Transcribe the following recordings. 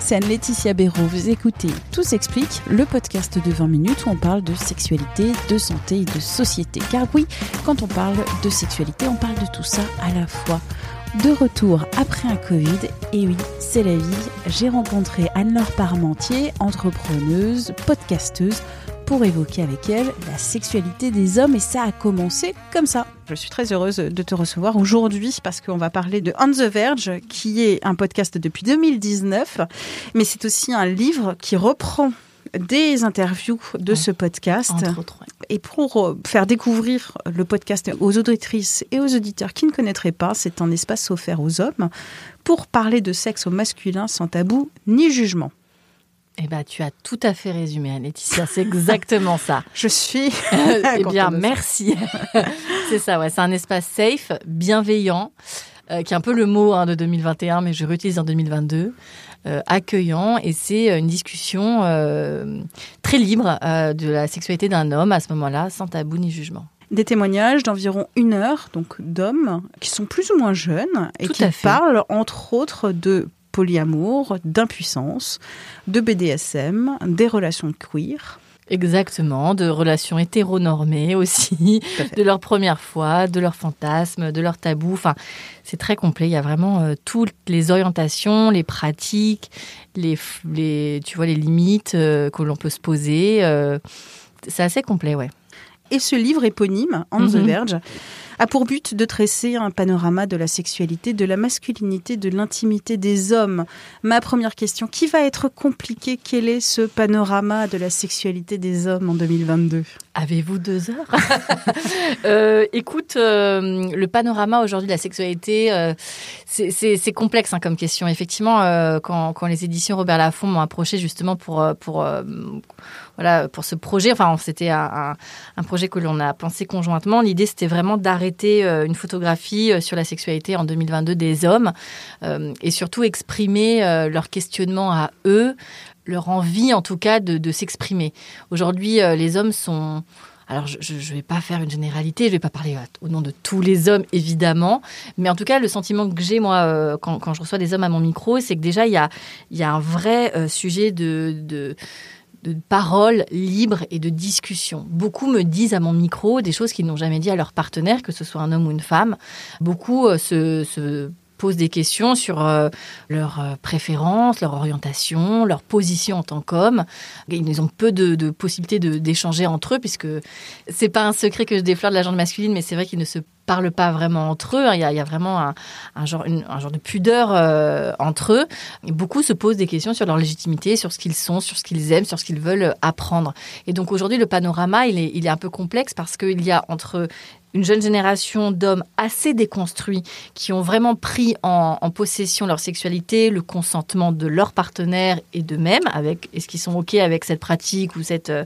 c'est Anne-Laetitia Béraud. Vous écoutez Tout s'explique, le podcast de 20 minutes où on parle de sexualité, de santé et de société. Car oui, quand on parle de sexualité, on parle de tout ça à la fois. De retour après un Covid, et oui, c'est la vie, j'ai rencontré Anne-Laure Parmentier, entrepreneuse, podcasteuse, pour évoquer avec elle la sexualité des hommes et ça a commencé comme ça. Je suis très heureuse de te recevoir aujourd'hui parce qu'on va parler de On the Verge qui est un podcast depuis 2019 mais c'est aussi un livre qui reprend des interviews de ce podcast. Et pour euh, faire découvrir le podcast aux auditrices et aux auditeurs qui ne connaîtraient pas, c'est un espace offert aux hommes pour parler de sexe au masculin sans tabou ni jugement. Eh ben, tu as tout à fait résumé, Laetitia. C'est exactement ça. Je suis. eh bien, merci. c'est ça, ouais. C'est un espace safe, bienveillant, euh, qui est un peu le mot hein, de 2021, mais je réutilise en 2022. Euh, accueillant et c'est une discussion euh, très libre euh, de la sexualité d'un homme à ce moment-là, sans tabou ni jugement des témoignages d'environ une heure, donc d'hommes qui sont plus ou moins jeunes et qui parlent entre autres de polyamour, d'impuissance, de BDSM, des relations queer. Exactement, de relations hétéronormées aussi, de leur première fois, de leurs fantasmes, de leurs tabous. Enfin, c'est très complet. Il y a vraiment euh, toutes les orientations, les pratiques, les, les tu vois, les limites euh, que l'on peut se poser. Euh, c'est assez complet, ouais. Et ce livre éponyme, On the mhm. Verge, a pour but de tresser un panorama de la sexualité, de la masculinité, de l'intimité des hommes. Ma première question, qui va être compliqué? Quel est ce panorama de la sexualité des hommes en 2022 Avez-vous deux heures? Euh, Écoute, euh, le panorama aujourd'hui de la sexualité, euh, c'est complexe hein, comme question. Effectivement, quand, les éditions Robert Laffont m'ont approché justement pour, pour pour ce projet. Enfin, c'était un, projet que l'on a pensé conjointement. L'idée, c'était vraiment d'arrêter euh, une photographie euh, sur la sexualité en 2022 des hommes euh, et surtout exprimer leur questionnement à eux, leur envie en tout cas de, s'exprimer. Aujourd'hui, les hommes sont... Alors, je ne vais pas faire une généralité, je ne vais pas parler au nom de tous les hommes, évidemment, mais en tout cas, le sentiment que j'ai, moi, quand, je reçois des hommes à mon micro, c'est que déjà, il y a, un vrai sujet de de parole libre et de discussion. Beaucoup me disent à mon micro des choses qu'ils n'ont jamais dit à leur partenaire, que ce soit un homme ou une femme. Beaucoup euh, se, posent des questions sur euh, leurs euh, préférences, leur orientation, leur position en tant qu'homme. Ils ont peu de, possibilités d'échanger entre eux, puisque c'est pas un secret que je déflore de la genre masculine, mais c'est vrai qu'ils ne se parlent pas vraiment entre eux. Il y a, vraiment un, genre, un genre de pudeur euh, entre eux. Beaucoup se posent des questions sur leur légitimité, sur ce qu'ils sont, sur ce qu'ils aiment, sur ce qu'ils veulent apprendre. Et donc aujourd'hui, le panorama, est, il est un peu complexe parce qu'il y a entre une jeune génération d'hommes assez déconstruits qui ont vraiment pris en, possession leur sexualité, le consentement de leur partenaire et d'eux-mêmes, avec est-ce qu'ils sont ok avec cette pratique ou cette euh,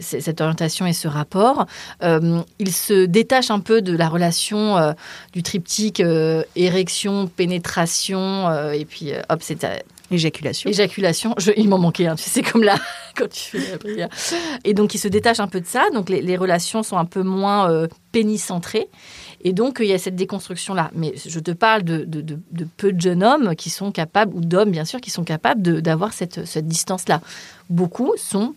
cette orientation et ce rapport. Euh, ils se détachent un peu de la relation euh, du triptyque érection, pénétration et puis hop c'est Éjaculation. Éjaculation. Je, il m'en manquait un, tu sais, comme là, quand tu fais la prière. Et donc, il se détache un peu de ça. Donc, les, relations sont un peu moins euh, pénicentrées. Et donc, il y a cette déconstruction-là. Mais je te parle de, de, peu de jeunes hommes qui sont capables, ou d'hommes, bien sûr, qui sont capables d'avoir cette, cette distance-là. Beaucoup sont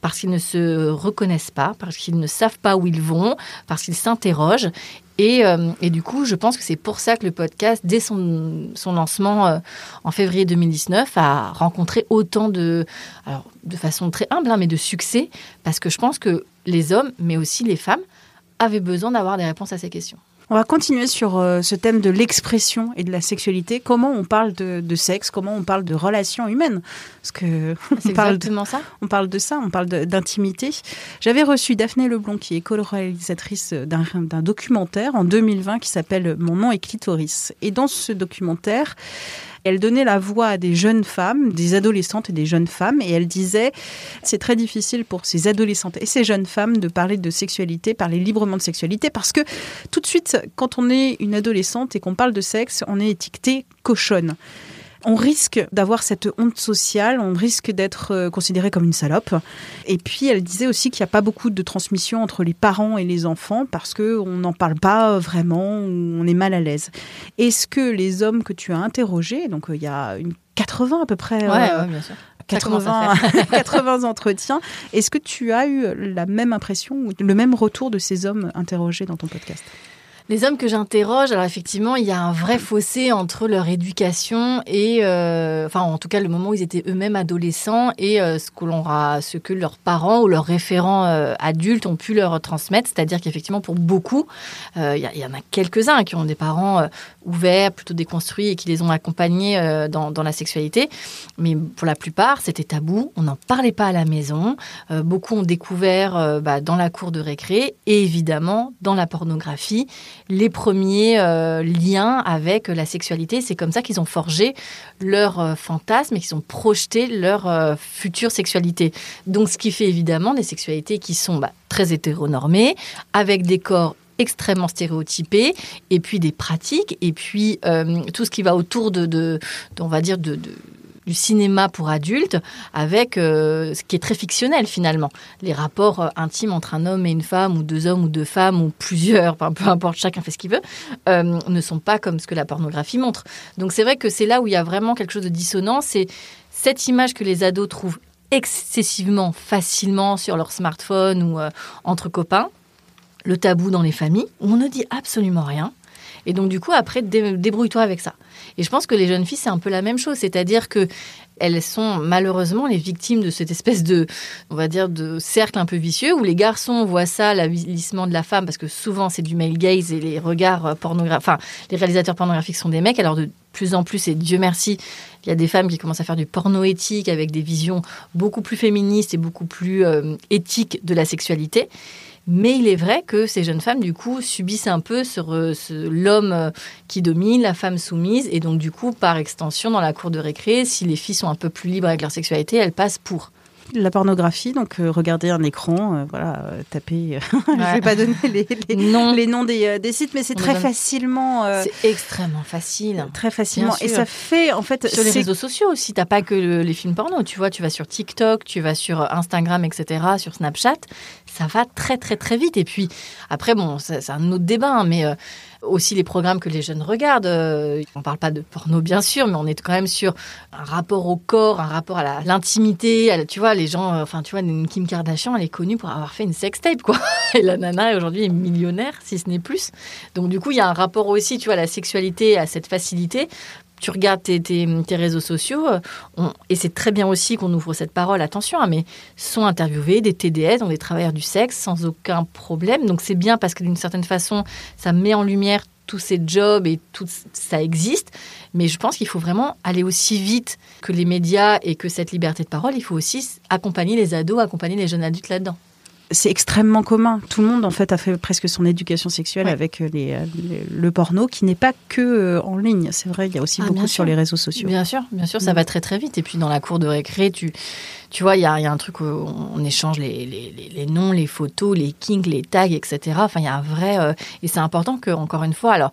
parce qu'ils ne se reconnaissent pas, parce qu'ils ne savent pas où ils vont, parce qu'ils s'interrogent. Et, euh, et, du coup, je pense que c'est pour ça que le podcast, dès son, son lancement euh, en février 2019, a rencontré autant de, alors, de façon très humble, hein, mais de succès, parce que je pense que les hommes, mais aussi les femmes, avaient besoin d'avoir des réponses à ces questions. On va continuer sur euh, ce thème de l'expression et de la sexualité. Comment on parle de, de sexe, comment on parle de relations humaines? Parce que on parle, de, ça. on parle de ça, on parle d'intimité. J'avais reçu Daphné Leblond, qui est co-réalisatrice d'un documentaire en 2020 qui s'appelle Mon nom est clitoris. Et dans ce documentaire, elle donnait la voix à des jeunes femmes, des adolescentes et des jeunes femmes, et elle disait c'est très difficile pour ces adolescentes et ces jeunes femmes de parler de sexualité, parler librement de sexualité, parce que tout de suite, quand on est une adolescente et qu'on parle de sexe, on est étiqueté cochonne. On risque d'avoir cette honte sociale, on risque d'être euh, considéré comme une salope. Et puis, elle disait aussi qu'il n'y a pas beaucoup de transmission entre les parents et les enfants parce que on n'en parle pas vraiment, on est mal à l'aise. Est-ce que les hommes que tu as interrogés, donc euh, il y a une 80 à peu près, Ouais, euh, ouais, bien sûr. Ça commence à 80, 80 entretiens. Est-ce que tu as eu la même impression ou le même retour de ces hommes interrogés dans ton podcast? Les hommes que j'interroge, alors effectivement, il y a un vrai fossé entre leur éducation et, euh, enfin, en tout cas, le moment où ils étaient eux-mêmes adolescents et euh, ce que l'on ce que leurs parents ou leurs référents euh, adultes ont pu leur transmettre. C'est-à-dire qu'effectivement, pour beaucoup, il y, en a quelques-uns qui ont des parents ouverts, plutôt déconstruits et qui les ont accompagnés dans, la sexualité. Mais pour la plupart, c'était tabou. On n'en parlait pas à la maison. Beaucoup ont découvert bah, dans la cour de récré et évidemment dans la pornographie les premiers euh, liens avec la sexualité. C'est comme ça qu'ils ont forgé leur euh, fantasme et qu'ils ont projeté leur euh, future sexualité. Donc, ce qui fait évidemment des sexualités qui sont bah, très hétéronormées, avec des corps extrêmement stéréotypés et puis des pratiques et puis euh, tout ce qui va autour de, on va dire de- du cinéma pour adultes avec euh, ce qui est très fictionnel finalement les rapports euh, intimes entre un homme et une femme ou deux hommes ou deux femmes ou plusieurs peu importe chacun fait ce qu'il veut euh, ne sont pas comme ce que la pornographie montre donc c'est vrai que c'est là où il y a vraiment quelque chose de dissonant c'est cette image que les ados trouvent excessivement facilement sur leur smartphone ou entre copains le tabou dans les familles, où on ne dit absolument rien. Et donc, du coup, après, dé- débrouille-toi avec ça. Et je pense que les jeunes filles, c'est un peu la même chose. C'est-à-dire que elles sont malheureusement les victimes de cette espèce de, on va dire, de cercle un peu vicieux où les garçons voient ça, l'avilissement de la femme, parce que souvent c'est du male gaze et les regards pornographiques, enfin, les réalisateurs pornographiques sont des mecs. Alors, de plus en plus, et Dieu merci, il y a des femmes qui commencent à faire du porno éthique avec des visions beaucoup plus féministes et beaucoup plus euh, éthiques de la sexualité. Mais il est vrai que ces jeunes femmes, du coup, subissent un peu ce- l'homme euh, qui domine, la femme soumise. Et donc, du coup, par extension, dans la cour de récré, si les filles sont un peu plus libres avec leur sexualité, elles passent pour. La pornographie, donc euh, regarder un écran, euh, voilà, euh, taper. Je vais Ouais. pas donner les, les- Non, les noms des, des sites, mais c'est très donne- facilement. c'est extrêmement facile. Très facilement. Et ça fait, en fait, Sur les réseaux sociaux aussi, t'as pas que le- les films porno. Tu vois, tu vas sur TikTok, tu vas sur Instagram, etc., sur Snapchat. Ça va très, très, très vite. Et puis, après, bon, c'est c'est un autre débat, hein, mais euh, aussi les programmes que les jeunes regardent. euh, on parle pas de porno, bien sûr, mais on est quand même sur un rapport au corps, un rapport à l'intimité. Tu vois, les gens, euh, enfin, tu vois, Kim Kardashian, elle est connue pour avoir fait une sextape, quoi. Et la nana, aujourd'hui, est millionnaire, si ce n'est plus. Donc, du coup, il y a un rapport aussi, tu vois, à la sexualité, à cette facilité tu regardes tes, réseaux sociaux, euh, et c'est très bien aussi qu'on ouvre cette parole, attention, hein, mais sont interviewés des TDS, donc des travailleurs du sexe, sans aucun problème. Donc c'est bien parce que d'une certaine façon, ça met en lumière tous ces jobs et tout ça existe. Mais je pense qu'il faut vraiment aller aussi vite que les médias et que cette liberté de parole. Il faut aussi accompagner les ados, accompagner les jeunes adultes là-dedans. C'est extrêmement commun. Tout le monde, en fait, a fait presque son éducation sexuelle Ouais. avec euh, les, euh, les- le porno, qui n'est pas que euh, en ligne. C'est vrai, il y a aussi Ah, beaucoup sur les réseaux sociaux. Bien sûr, bien sûr, ça va très très vite. Et puis dans la cour de récré, tu, tu vois, il y a, il y a un truc où on échange les, les, les- noms, les photos, les kinks, les tags, etc. Enfin, il y a un vrai... euh, et c'est important que, encore une fois, alors...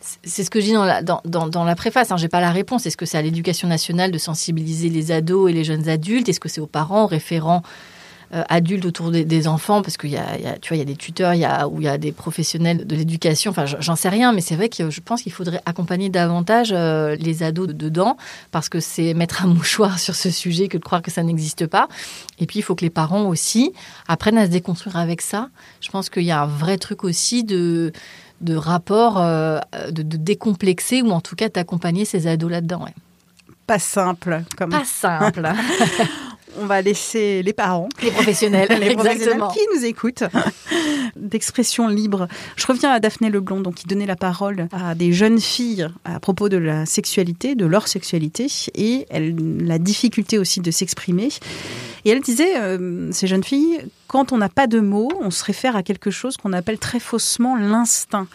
c'est- C'est ce que je dis dans la, dans, dans, dans la préface, hein, j'ai pas la réponse. Est-ce que c'est à l'éducation nationale de sensibiliser les ados et les jeunes adultes? Est-ce que c'est aux parents, aux référents? Euh, adultes autour des, des enfants parce qu'il y a, il y a- tu vois, il y a des tuteurs, il y a, où il y a des professionnels de l'éducation. Enfin, j'en- j'en sais rien, mais c'est vrai que je pense qu'il faudrait accompagner davantage euh, les ados dedans parce que c'est mettre un mouchoir sur ce sujet que de croire que ça n'existe pas. Et puis, il faut que les parents aussi apprennent à se déconstruire avec ça. Je pense qu'il y a un vrai truc aussi de de rapport, euh, de, de décomplexer ou en tout cas d'accompagner ces ados là-dedans. ouais. Pas simple. Comme... Pas simple. On va laisser les parents, les professionnels, les professionnels qui nous écoutent, d'expression libre. Je reviens à Daphné Leblond, donc qui donnait la parole à des jeunes filles à propos de la sexualité, de leur sexualité, et elle, la difficulté aussi de s'exprimer. Et elle disait, euh, ces jeunes filles, quand on n'a pas de mots, on se réfère à quelque chose qu'on appelle très faussement l'instinct.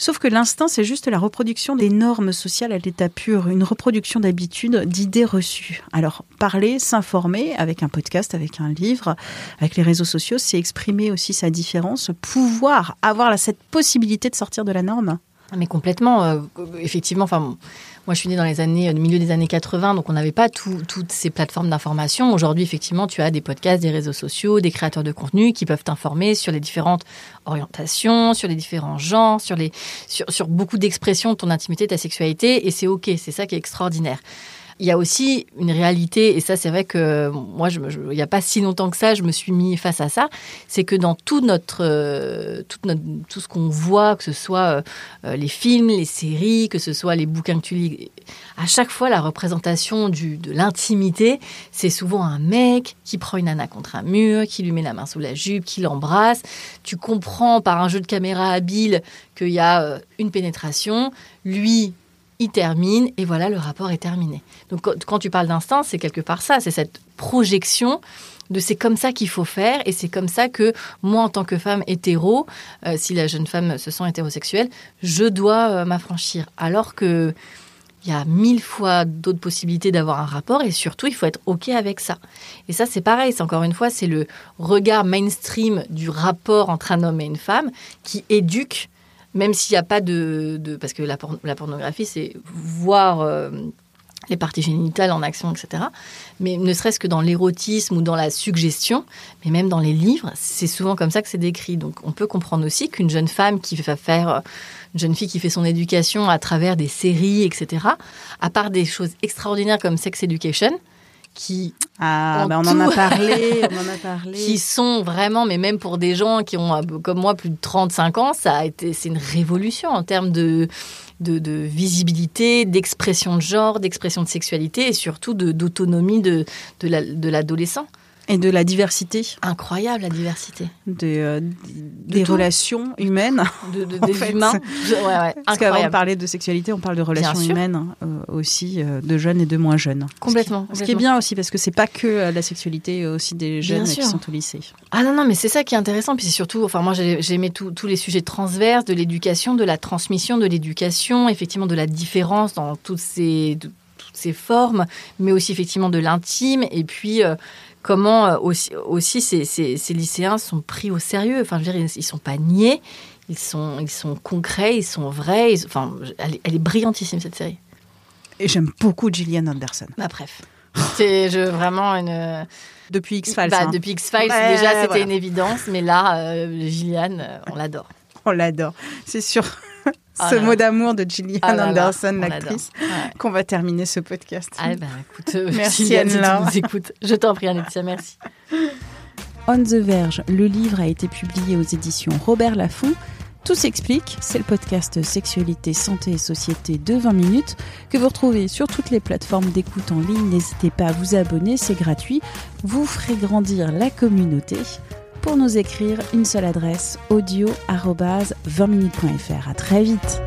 Sauf que l'instinct, c'est juste la reproduction des normes sociales à l'état pur, une reproduction d'habitudes, d'idées reçues. Alors, parler, s'informer avec un podcast, avec un livre, avec les réseaux sociaux, c'est exprimer aussi sa différence, pouvoir avoir cette possibilité de sortir de la norme. Mais complètement, euh, effectivement. Enfin, moi, je suis née dans les années, le milieu des années 80, donc on n'avait pas tout, toutes ces plateformes d'information. Aujourd'hui, effectivement, tu as des podcasts, des réseaux sociaux, des créateurs de contenu qui peuvent t'informer sur les différentes orientations, sur les différents genres, sur, les, sur beaucoup d'expressions de ton intimité, de ta sexualité, et c'est OK, c'est ça qui est extraordinaire. Il y a aussi une réalité, et ça c'est vrai que moi, je, il n'y a pas si longtemps que ça, je me suis mis face à ça, c'est que dans tout, notre, euh, tout, ce qu'on voit, que ce soit euh, les films, les séries, que ce soit les bouquins que tu lis, à chaque fois la représentation du, de l'intimité, c'est souvent un mec qui prend une nana contre un mur, qui lui met la main sous la jupe, qui l'embrasse. Tu comprends par un jeu de caméra habile qu'il y a euh, une pénétration, lui il termine et voilà, le rapport est terminé. Donc quand tu parles d'instinct, c'est quelque part ça, c'est cette projection de c'est comme ça qu'il faut faire et c'est comme ça que moi en tant que femme hétéro, euh, si la jeune femme se sent hétérosexuelle, je dois euh, m'affranchir. Alors que il y a mille fois d'autres possibilités d'avoir un rapport et surtout il faut être ok avec ça. Et ça c'est pareil, c'est encore une fois c'est le regard mainstream du rapport entre un homme et une femme qui éduque même s'il n'y a pas de, de, Parce que la, la pornographie, c'est voir euh, les parties génitales en action, etc. Mais ne serait-ce que dans l'érotisme ou dans la suggestion, mais même dans les livres, c'est souvent comme ça que c'est décrit. Donc on peut comprendre aussi qu'une jeune femme qui va faire... Une jeune fille qui fait son éducation à travers des séries, etc., à part des choses extraordinaires comme Sex Education, qui ah, ben on en a parlé, on en a parlé. qui sont vraiment, mais même pour des gens qui ont comme moi plus de 35 ans, ça a été, c'est une révolution en termes de, de, de visibilité, d'expression de genre, d'expression de sexualité et surtout de, d'autonomie de, de, la, de l'adolescent. Et de la diversité. Incroyable la diversité. De, euh, des tout. relations humaines. De, de, des fait, humains. c'est- Ouais, ouais, Parce qu'avant de parler de sexualité, on parle de relations humaines euh, aussi, euh, de jeunes et de moins jeunes. Complètement, Ce qui, ce qui est bien aussi, parce que c'est pas que euh, la sexualité, euh, aussi des jeunes qui sont au lycée. Ah non, non, mais c'est ça qui est intéressant. Puis c'est surtout, enfin, moi, j'ai j'ai aimé tous les sujets transverses de l'éducation, de la transmission de l'éducation, effectivement, de la différence dans toutes ces, de- toutes ces formes, mais aussi, effectivement, de l'intime. Et puis, euh, comment euh, aussi, aussi ces, ces- ces lycéens sont pris au sérieux. Enfin, je veux dire, ils, ils sont pas niais. Ils sont, ils sont concrets, ils sont vrais. ils- enfin, elle, est- elle est brillantissime, cette série. Et j'aime beaucoup Gillian Anderson. Bah, bref. C'est vraiment une. Depuis X-Files. Bah, hein. Depuis X-Files, déjà, c'était voilà. une évidence. Mais là, euh, Gillian, euh, on l'adore. On l'adore. C'est Ah ce là mot d'amour de Gillian Ah Anderson, on l'actrice. Ouais. qu'on va terminer ce podcast. Ah ben écoute, euh, Merci, Gillian, si tu nous écoutes. Je t'en prie, Anne-Laetitia, merci. On the Verge, le livre a été publié aux éditions Robert Laffont. Tout s'explique, c'est le podcast Sexualité, Santé et Société de 20 minutes que vous retrouvez sur toutes les plateformes d'écoute en ligne. N'hésitez pas à vous abonner, c'est gratuit. Vous ferez grandir la communauté. Pour nous écrire, une seule adresse audio 20minutes.fr. À très vite.